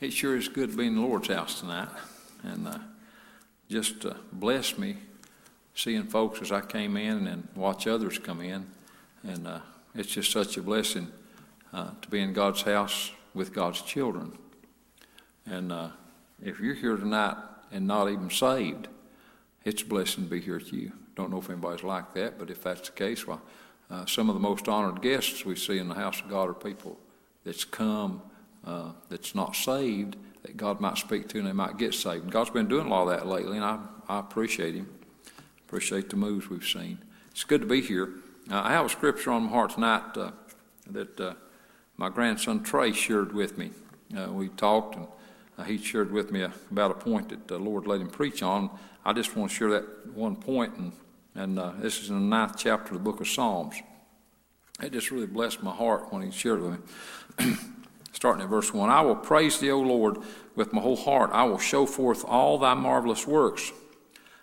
It sure is good to be in the Lord's house tonight. And uh, just uh, blessed me seeing folks as I came in and watch others come in. And uh, it's just such a blessing uh, to be in God's house with God's children. And uh, if you're here tonight and not even saved, it's a blessing to be here with you. Don't know if anybody's like that, but if that's the case, well, uh, some of the most honored guests we see in the house of God are people that's come uh, that's not saved that God might speak to and they might get saved. And God's been doing a lot of that lately, and I, I appreciate Him. Appreciate the moves we've seen. It's good to be here. Uh, I have a scripture on my heart tonight uh, that uh, my grandson Trey shared with me. Uh, we talked, and uh, he shared with me about a point that the Lord let him preach on. I just want to share that one point, and, and this is in the ninth chapter of the book of Psalms. It just really blessed my heart when he shared with me. Starting at verse 1 I will praise thee, O Lord, with my whole heart. I will show forth all thy marvelous works.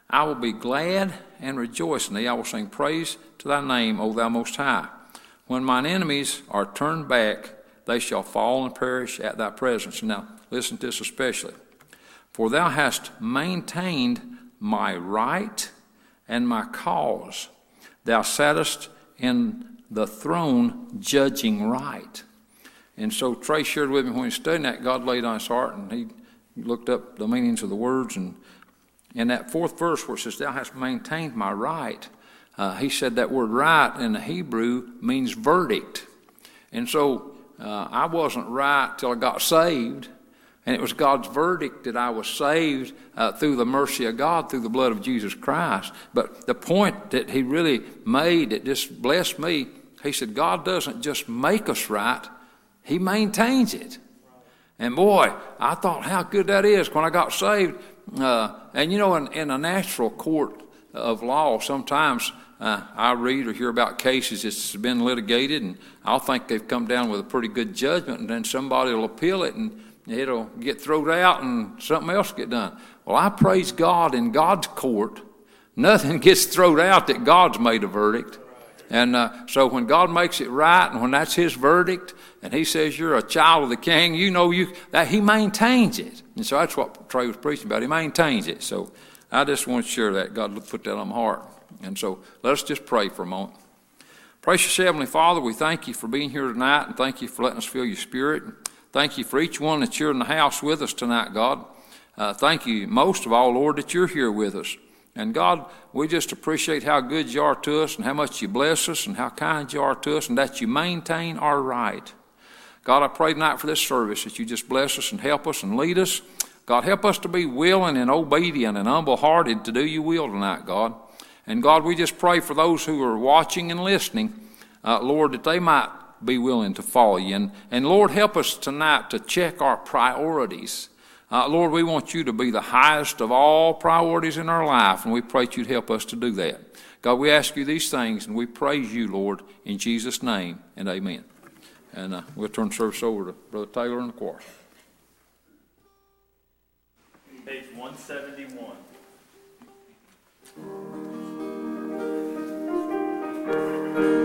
I will be glad and rejoice in thee. I will sing praise to thy name, O thou most high. When mine enemies are turned back, they shall fall and perish at thy presence. Now, listen to this especially. For thou hast maintained my right and my cause. Thou sattest in the throne judging right. And so Trey shared with me when he was studying that, God laid on his heart, and he looked up the meanings of the words. And in that fourth verse where it says, Thou hast maintained my right, uh, he said that word right in the Hebrew means verdict. And so uh, I wasn't right till I got saved. And it was God's verdict that I was saved uh, through the mercy of God, through the blood of Jesus Christ. But the point that he really made that just blessed me, he said, God doesn't just make us right, he maintains it. And boy, I thought how good that is when I got saved. Uh, and you know, in, in, a natural court of law, sometimes uh, I read or hear about cases that's been litigated, and I'll think they've come down with a pretty good judgment, and then somebody will appeal it, and it'll get thrown out, and something else get done. Well, I praise God in God's court. Nothing gets thrown out that God's made a verdict. And uh, so when God makes it right, and when that's His verdict, and He says you're a child of the King, you know you that He maintains it. And so that's what Trey was preaching about. He maintains it. So I just want to share that. God put that on my heart. And so let us just pray for a moment. Precious Heavenly Father, we thank you for being here tonight, and thank you for letting us feel your Spirit. Thank you for each one that's you're in the house with us tonight, God. Uh, thank you most of all, Lord, that you're here with us. And God, we just appreciate how good you are to us and how much you bless us and how kind you are to us and that you maintain our right. God, I pray tonight for this service that you just bless us and help us and lead us. God, help us to be willing and obedient and humble hearted to do your will tonight, God. And God, we just pray for those who are watching and listening, uh, Lord, that they might be willing to follow you. And, and Lord, help us tonight to check our priorities. Uh, Lord, we want you to be the highest of all priorities in our life, and we pray that you'd help us to do that. God, we ask you these things, and we praise you, Lord, in Jesus' name, and amen. And uh, we'll turn the service over to Brother Taylor and the choir. Page 171.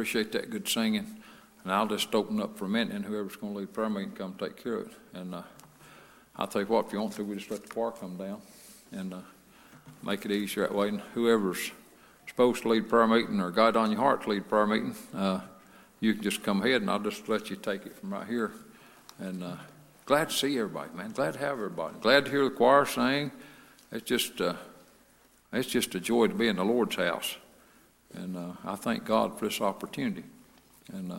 Appreciate that good singing. And I'll just open up for a minute, and whoever's going to lead prayer meeting, come take care of it. And uh, I'll tell you what, if you want to, we just let the choir come down and uh, make it easier that way. And whoever's supposed to lead prayer meeting or God on your heart to lead prayer meeting, uh, you can just come ahead, and I'll just let you take it from right here. And uh, glad to see everybody, man. Glad to have everybody. Glad to hear the choir sing. It's just, uh, it's just a joy to be in the Lord's house. And uh, I thank God for this opportunity. And uh,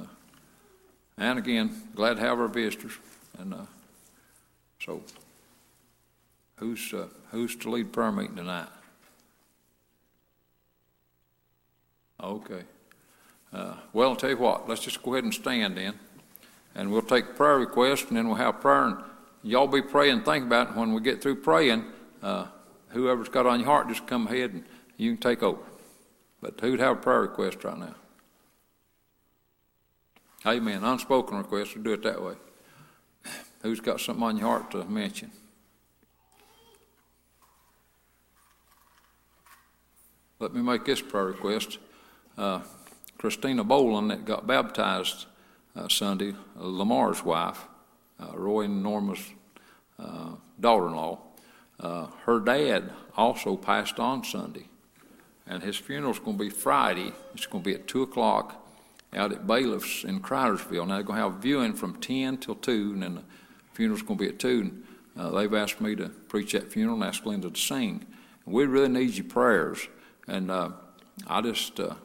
and again, glad to have our visitors. And uh, so, who's uh, who's to lead prayer meeting tonight? Okay. Uh, well, I'll tell you what. Let's just go ahead and stand in. and we'll take prayer requests, and then we'll have prayer. And y'all be praying. Think about it. When we get through praying, uh, whoever's got on your heart, just come ahead and you can take over. But who'd have a prayer request right now? Amen. Unspoken request, we'll do it that way. Who's got something on your heart to mention? Let me make this prayer request. Uh, Christina Boland, that got baptized uh, Sunday, Lamar's wife, uh, Roy and Norma's uh, daughter in law, uh, her dad also passed on Sunday. And his funeral's going to be Friday. It's going to be at 2 o'clock out at Bailiff's in Cridersville. Now they're going to have viewing from 10 till 2, and then the funeral's going to be at 2. And, uh, they've asked me to preach that funeral and asked Linda to sing. And we really need your prayers. And uh, I just, uh,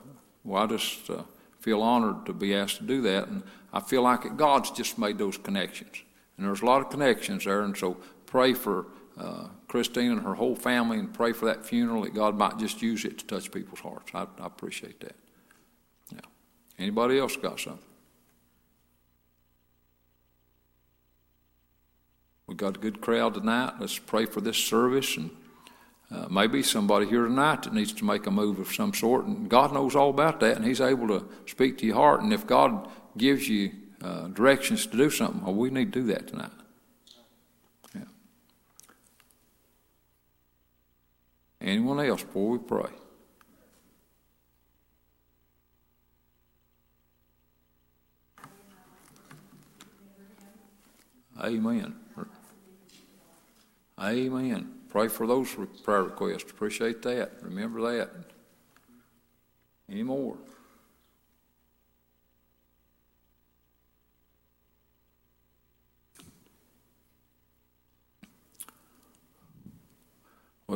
well, I just uh, feel honored to be asked to do that. And I feel like God's just made those connections. And there's a lot of connections there. And so pray for uh, Christine and her whole family and pray for that funeral that God might just use it to touch people's hearts. I, I appreciate that. Anybody else got something? We got a good crowd tonight. Let's pray for this service and uh, maybe somebody here tonight that needs to make a move of some sort, and God knows all about that, and He's able to speak to your heart. And if God gives you uh, directions to do something, well, we need to do that tonight. Anyone else before we pray? Amen. Amen. Pray for those prayer requests. Appreciate that. Remember that. Any more?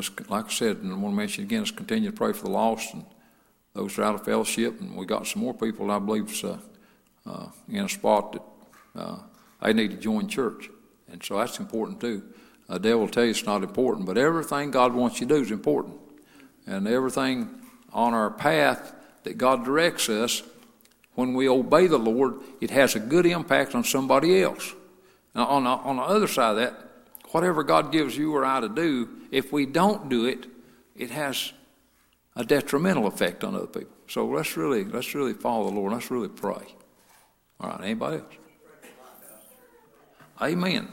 Well, like I said, and I want to mention again, let's continue to pray for the lost and those that are out of fellowship. And we got some more people, I believe, uh, uh, in a spot that uh, they need to join church. And so that's important too. The devil will tell you it's not important, but everything God wants you to do is important. And everything on our path that God directs us, when we obey the Lord, it has a good impact on somebody else. Now, on the, on the other side of that, whatever God gives you or I to do, if we don't do it, it has a detrimental effect on other people. So let's really, let's really follow the Lord. Let's really pray. All right, anybody else? Amen.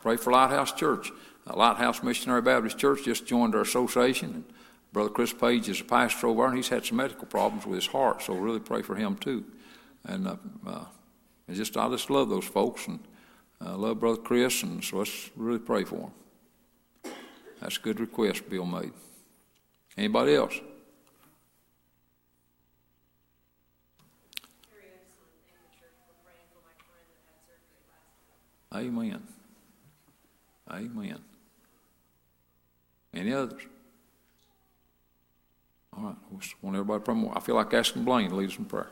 Pray for Lighthouse Church. Uh, Lighthouse Missionary Baptist Church just joined our association. And Brother Chris Page is a pastor over there, and he's had some medical problems with his heart, so really pray for him too. And uh, uh, just I just love those folks, and uh, love Brother Chris, and so let's really pray for him. That's a good request Bill made. Anybody else? Amen. Amen. Any others? All right. I want everybody to pray more. I feel like asking Blaine to lead us in prayer.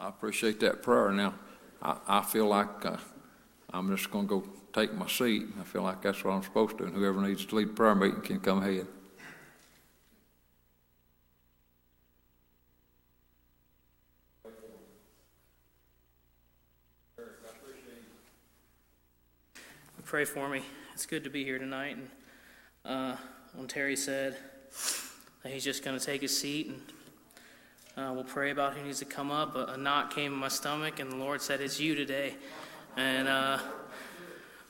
I appreciate that prayer. Now, I, I feel like uh, I'm just going to go take my seat. I feel like that's what I'm supposed to, and whoever needs to lead prayer meeting can come ahead. Pray for me. It's good to be here tonight. And uh, when Terry said he's just going to take his seat and uh, we'll pray about who needs to come up, a, a, knot came in my stomach, and the Lord said, It's you today. And uh,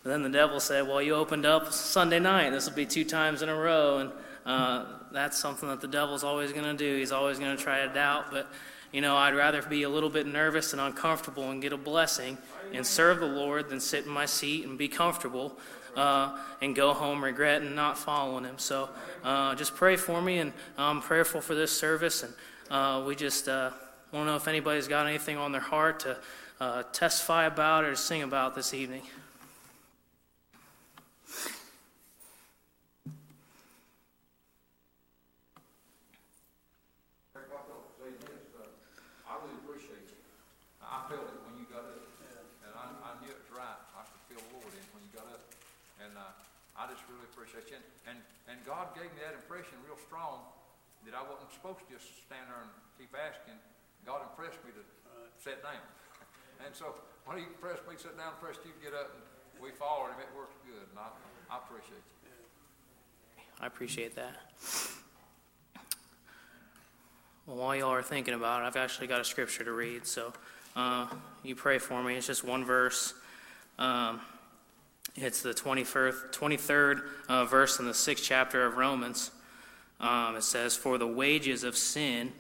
then the devil said, Well, you opened up Sunday night. This will be two times in a row. And uh, that's something that the devil's always going to do. He's always going to try to doubt. But, you know, I'd rather be a little bit nervous and uncomfortable and get a blessing and serve the Lord than sit in my seat and be comfortable uh, and go home regretting not following Him. So uh, just pray for me, and I'm prayerful for this service. And uh, we just uh, want to know if anybody's got anything on their heart to uh, testify about or sing about this evening. I really appreciate you. I felt it when you got up. And I I knew it was right. I could feel the Lord in when you got up. And I just really appreciate you. And, and, and God gave me that impression real strong that I wasn't supposed to just stand there and keep asking. God impressed me to uh, sit down. And so when he pressed me to sit down, pressed you to get up, and we followed him, it worked good. And I, I appreciate you. I appreciate that. Well, while y'all are thinking about it, I've actually got a scripture to read. So uh, you pray for me. It's just one verse. Um, it's the 21st, 23rd uh, verse in the sixth chapter of Romans. Um, it says, For the wages of sin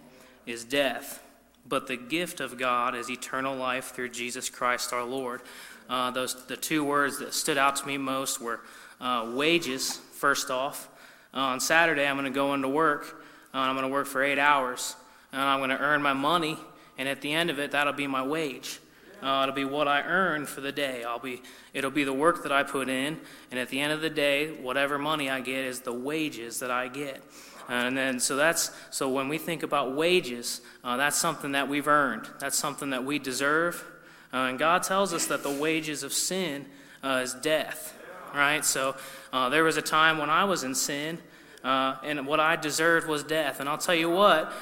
is death, but the gift of God is eternal life through Jesus Christ our Lord. Uh, those the two words that stood out to me most were uh, wages. First off, uh, on Saturday I'm going to go into work. Uh, I'm going to work for eight hours, and I'm going to earn my money. And at the end of it, that'll be my wage. Uh, it'll be what I earn for the day. I'll be, it'll be the work that I put in, and at the end of the day, whatever money I get is the wages that I get. And then, so that's so when we think about wages, uh, that's something that we've earned. That's something that we deserve. Uh, and God tells us that the wages of sin uh, is death. Right. So uh, there was a time when I was in sin, uh, and what I deserved was death. And I'll tell you what,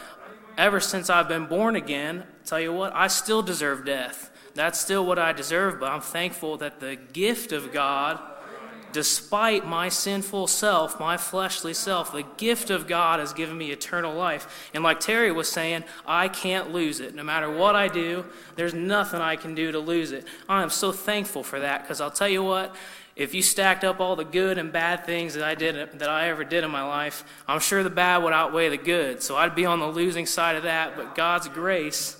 ever since I've been born again, I'll tell you what, I still deserve death. That's still what I deserve, but I'm thankful that the gift of God, despite my sinful self, my fleshly self, the gift of God has given me eternal life. And like Terry was saying, I can't lose it. No matter what I do, there's nothing I can do to lose it. I am so thankful for that because I'll tell you what, if you stacked up all the good and bad things that I did that I ever did in my life, I'm sure the bad would outweigh the good. So I'd be on the losing side of that, but God's grace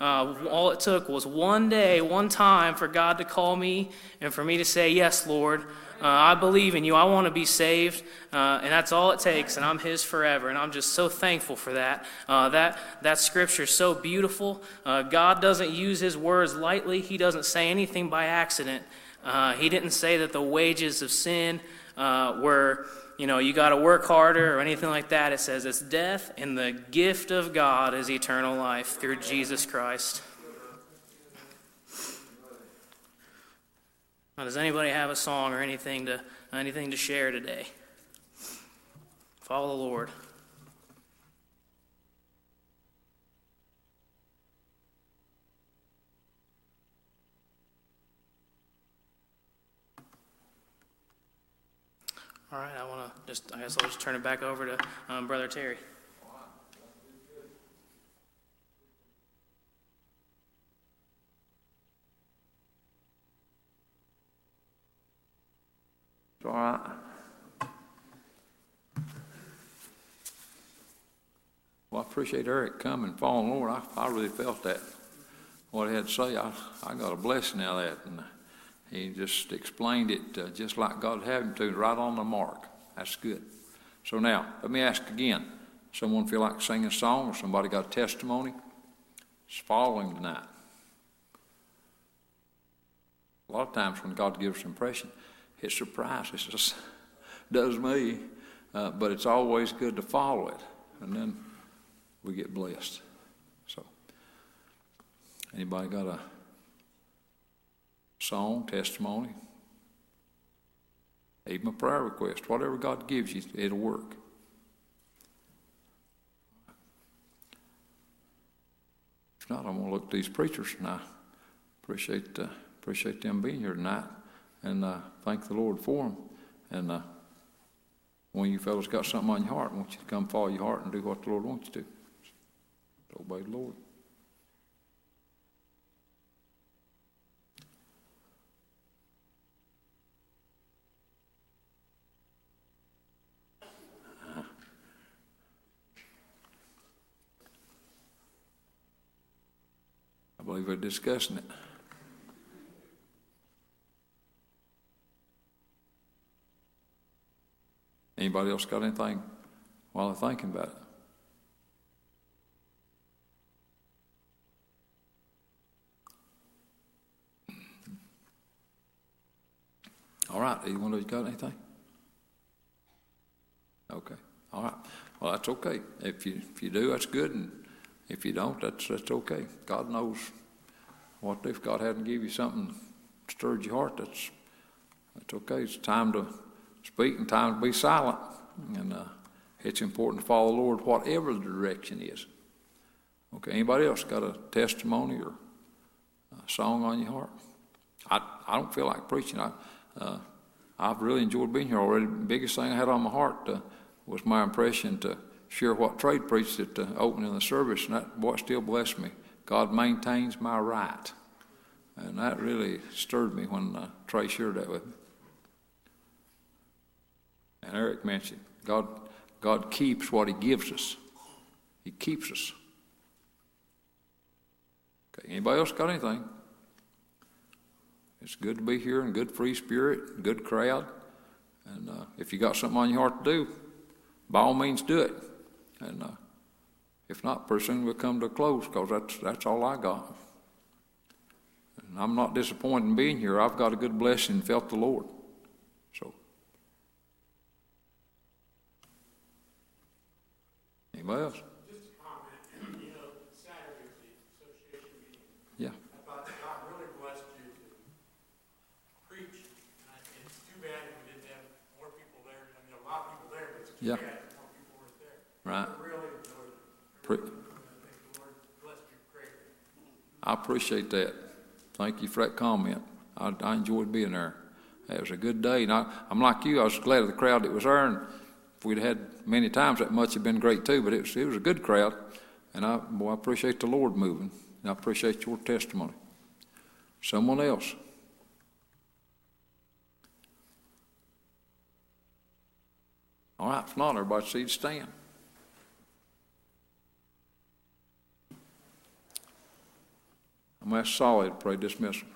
uh, all it took was one day, one time for God to call me and for me to say, Yes, Lord, uh, I believe in you. I want to be saved. Uh, and that's all it takes. And I'm His forever. And I'm just so thankful for that. Uh, that, that scripture is so beautiful. Uh, God doesn't use His words lightly, He doesn't say anything by accident. Uh, he didn't say that the wages of sin were you know, you got to work harder or anything like that. It says it's death, and the gift of God is eternal life through Jesus Christ. Now, does anybody have a song or anything to anything to share today? Follow the Lord. All right, I want to just, I guess I'll just turn it back over to um, Brother Terry. all right. Well, I appreciate Eric coming, following Lord. I, I really felt that. What he had to say, I, I got a blessing out of that. And he just explained it uh, just like God had him to, right on the mark. That's good. So now, let me ask again. Someone feel like singing a song or somebody got a testimony? It's following tonight. A lot of times when God gives us impression, it's surprises us. Does me. Uh, but it's always good to follow it. And then we get blessed. So, Anybody got a song, testimony? Even a prayer request, whatever God gives you, it'll work. If not, I'm going to look at these preachers, and I appreciate uh, appreciate them being here tonight, and uh, thank the Lord for them. And uh, when you fellows got something on your heart, I want you to come follow your heart and do what the Lord wants you to. Obey the Lord. Believe we're discussing it. Anybody else got anything while they're thinking about it? All right, either one of you got anything? Okay, all right. Well, that's okay. If you, if you do, that's good, and if you don't, that's, that's okay. God knows what if God hadn't give you something stirred your heart, that's, that's okay. It's time to speak and time to be silent. And uh, it's important to follow the Lord whatever the direction is. Okay, anybody else got a testimony or a song on your heart? I, I don't feel like preaching. I, uh, I've really enjoyed being here already. The biggest thing I had on my heart uh, was my impression to share what Trey preached at the opening of the service, and that what still blessed me. God maintains my right. And that really stirred me when uh, Trey shared that with me. And Eric mentioned God, God keeps what He gives us. He keeps us. Okay, anybody else got anything? It's good to be here and good free spirit, good crowd. And uh, if you got something on your heart to do, by all means do it. And uh, if not, pretty soon we'll come to a close because that's, that's all I got. And I'm not disappointed in being here. I've got a good blessing and felt the Lord. So, anybody else? Just a comment, you know, Saturday was the association meeting. Yeah. I thought God really blessed you to preach. And I- and it's too bad we didn't have more people there. I mean, a lot of people there, but it's too Yeah. bad more people weren't there. Right. I really enjoyed it. I Pre-. I appreciate that. Thank you for that comment. I, I enjoyed being there. It was a good day. And I, I'm like you, I was glad of the crowd that was there. And if we'd had many times, that much have been great too. But it was, it was a good crowd. And I, boy, I appreciate the Lord moving. And I appreciate your testimony. Someone else. All right, if not, everybody see stand. Ask Solid pray dismissal.